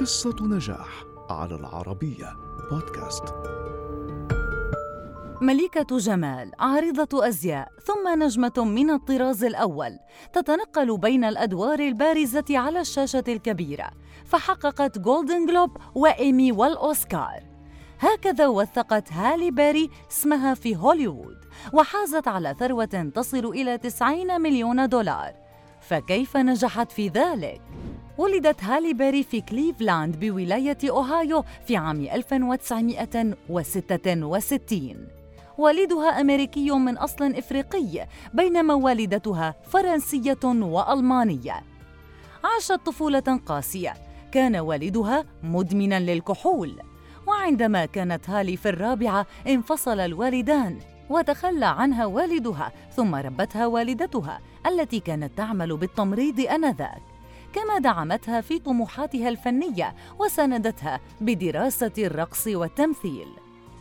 قصة نجاح على العربية بودكاست. ملكة جمال عارضة أزياء ثم نجمة من الطراز الأول تتنقل بين الأدوار البارزة على الشاشة الكبيرة فحققت جولدن جلوب وإيمي والأوسكار. هكذا وثقت هالي بيري اسمها في هوليوود وحازت على ثروة تصل إلى 90 مليون دولار. فكيف نجحت في ذلك؟ ولدت هالي بيري في كليفلاند بولاية أوهايو في عام 1966 والدها أمريكي من أصل إفريقي بينما والدتها فرنسية وألمانية. عاشت طفولة قاسية. كان والدها مدمنا للكحول. وعندما كانت هالي في الرابعة انفصل الوالدان وتخلى عنها والدها ثم ربتها والدتها التي كانت تعمل بالتمريض آنذاك. كما دعمتها في طموحاتها الفنية وساندتها بدراسة الرقص والتمثيل.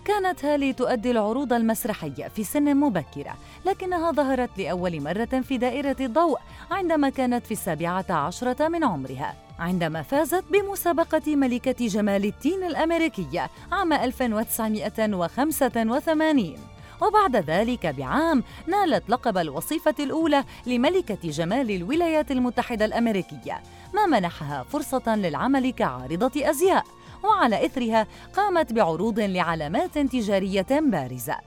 كانت هالي تؤدي العروض المسرحية في سن مبكرة لكنها ظهرت لأول مرة في دائرة الضوء عندما كانت في السابعة عشرة من عمرها عندما فازت بمسابقة ملكة جمال التين الأمريكية عام 1985 وبعد ذلك بعام نالت لقب الوصيفة الأولى لملكة جمال الولايات المتحدة الأمريكية ما منحها فرصة للعمل كعارضة أزياء وعلى إثرها قامت بعروض لعلامات تجارية بارزة.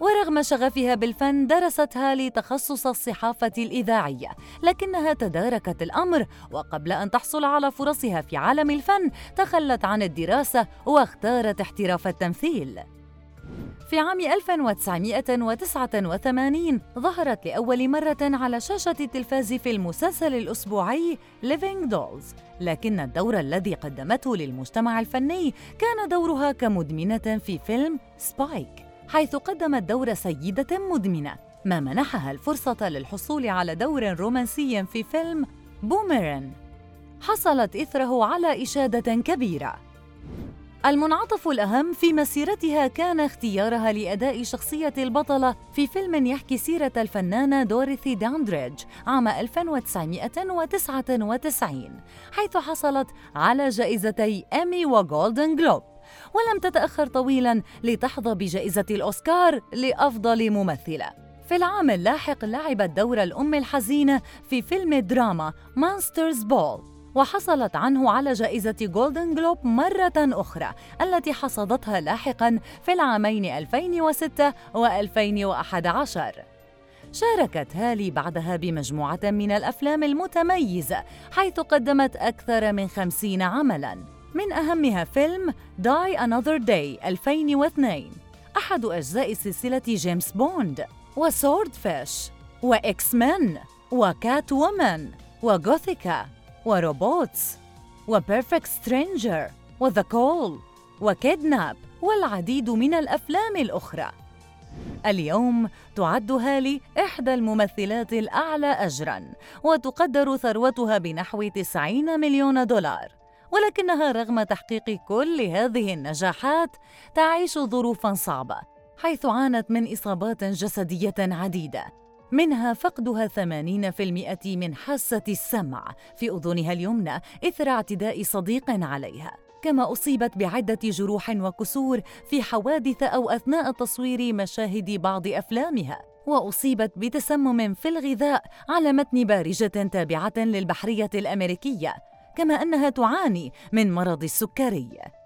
ورغم شغفها بالفن درست هالي تخصص الصحافة الإذاعية لكنها تداركت الأمر وقبل أن تحصل على فرصها في عالم الفن تخلت عن الدراسة واختارت احتراف التمثيل. في عام 1989 ظهرت لأول مرة على شاشة التلفاز في المسلسل الأسبوعي Living Dolls. لكن الدور الذي قدمته للمجتمع الفني كان دورها كمدمنة في فيلم سبايك حيث قدمت دور سيدة مدمنة ما منحها الفرصة للحصول على دور رومانسي في فيلم بوميرن حصلت إثره على إشادة كبيرة. المنعطف الأهم في مسيرتها كان اختيارها لأداء شخصية البطلة في فيلم يحكي سيرة الفنانة دوريثي داندريدج عام 1999 حيث حصلت على جائزتي إيمي وغولدن جلوب ولم تتأخر طويلا لتحظى بجائزة الأوسكار لأفضل ممثلة. في العام اللاحق لعبت دور الأم الحزينة في فيلم دراما Monster's Ball وحصلت عنه على جائزة جولدن جلوب مرة أخرى التي حصدتها لاحقاً في العامين 2006 و2011 شاركت هالي بعدها بمجموعة من الأفلام المتميزة حيث قدمت أكثر من خمسين عملاً. من أهمها فيلم Die Another Day 2002 أحد أجزاء سلسلة جيمس بوند و Swordfish و X-Men و Catwoman و Gothika و Robots و Perfect Stranger و The Call و Kidnap والعديد من الأفلام الأخرى. اليوم تعد هالي إحدى الممثلات الأعلى أجراً وتقدر ثروتها بنحو 90 مليون دولار. ولكنها رغم تحقيق كل هذه النجاحات تعيش ظروفاً صعبة حيث عانت من إصابات جسدية عديدة. منها فقدها 80% من حاسة السمع في أذنها اليمنى إثر اعتداء صديق عليها. كما أصيبت بعدة جروح وكسور في حوادث أو أثناء تصوير مشاهد بعض أفلامها. وأصيبت بتسمم في الغذاء على متن بارجة تابعة للبحرية الأمريكية كما أنها تعاني من مرض السكري.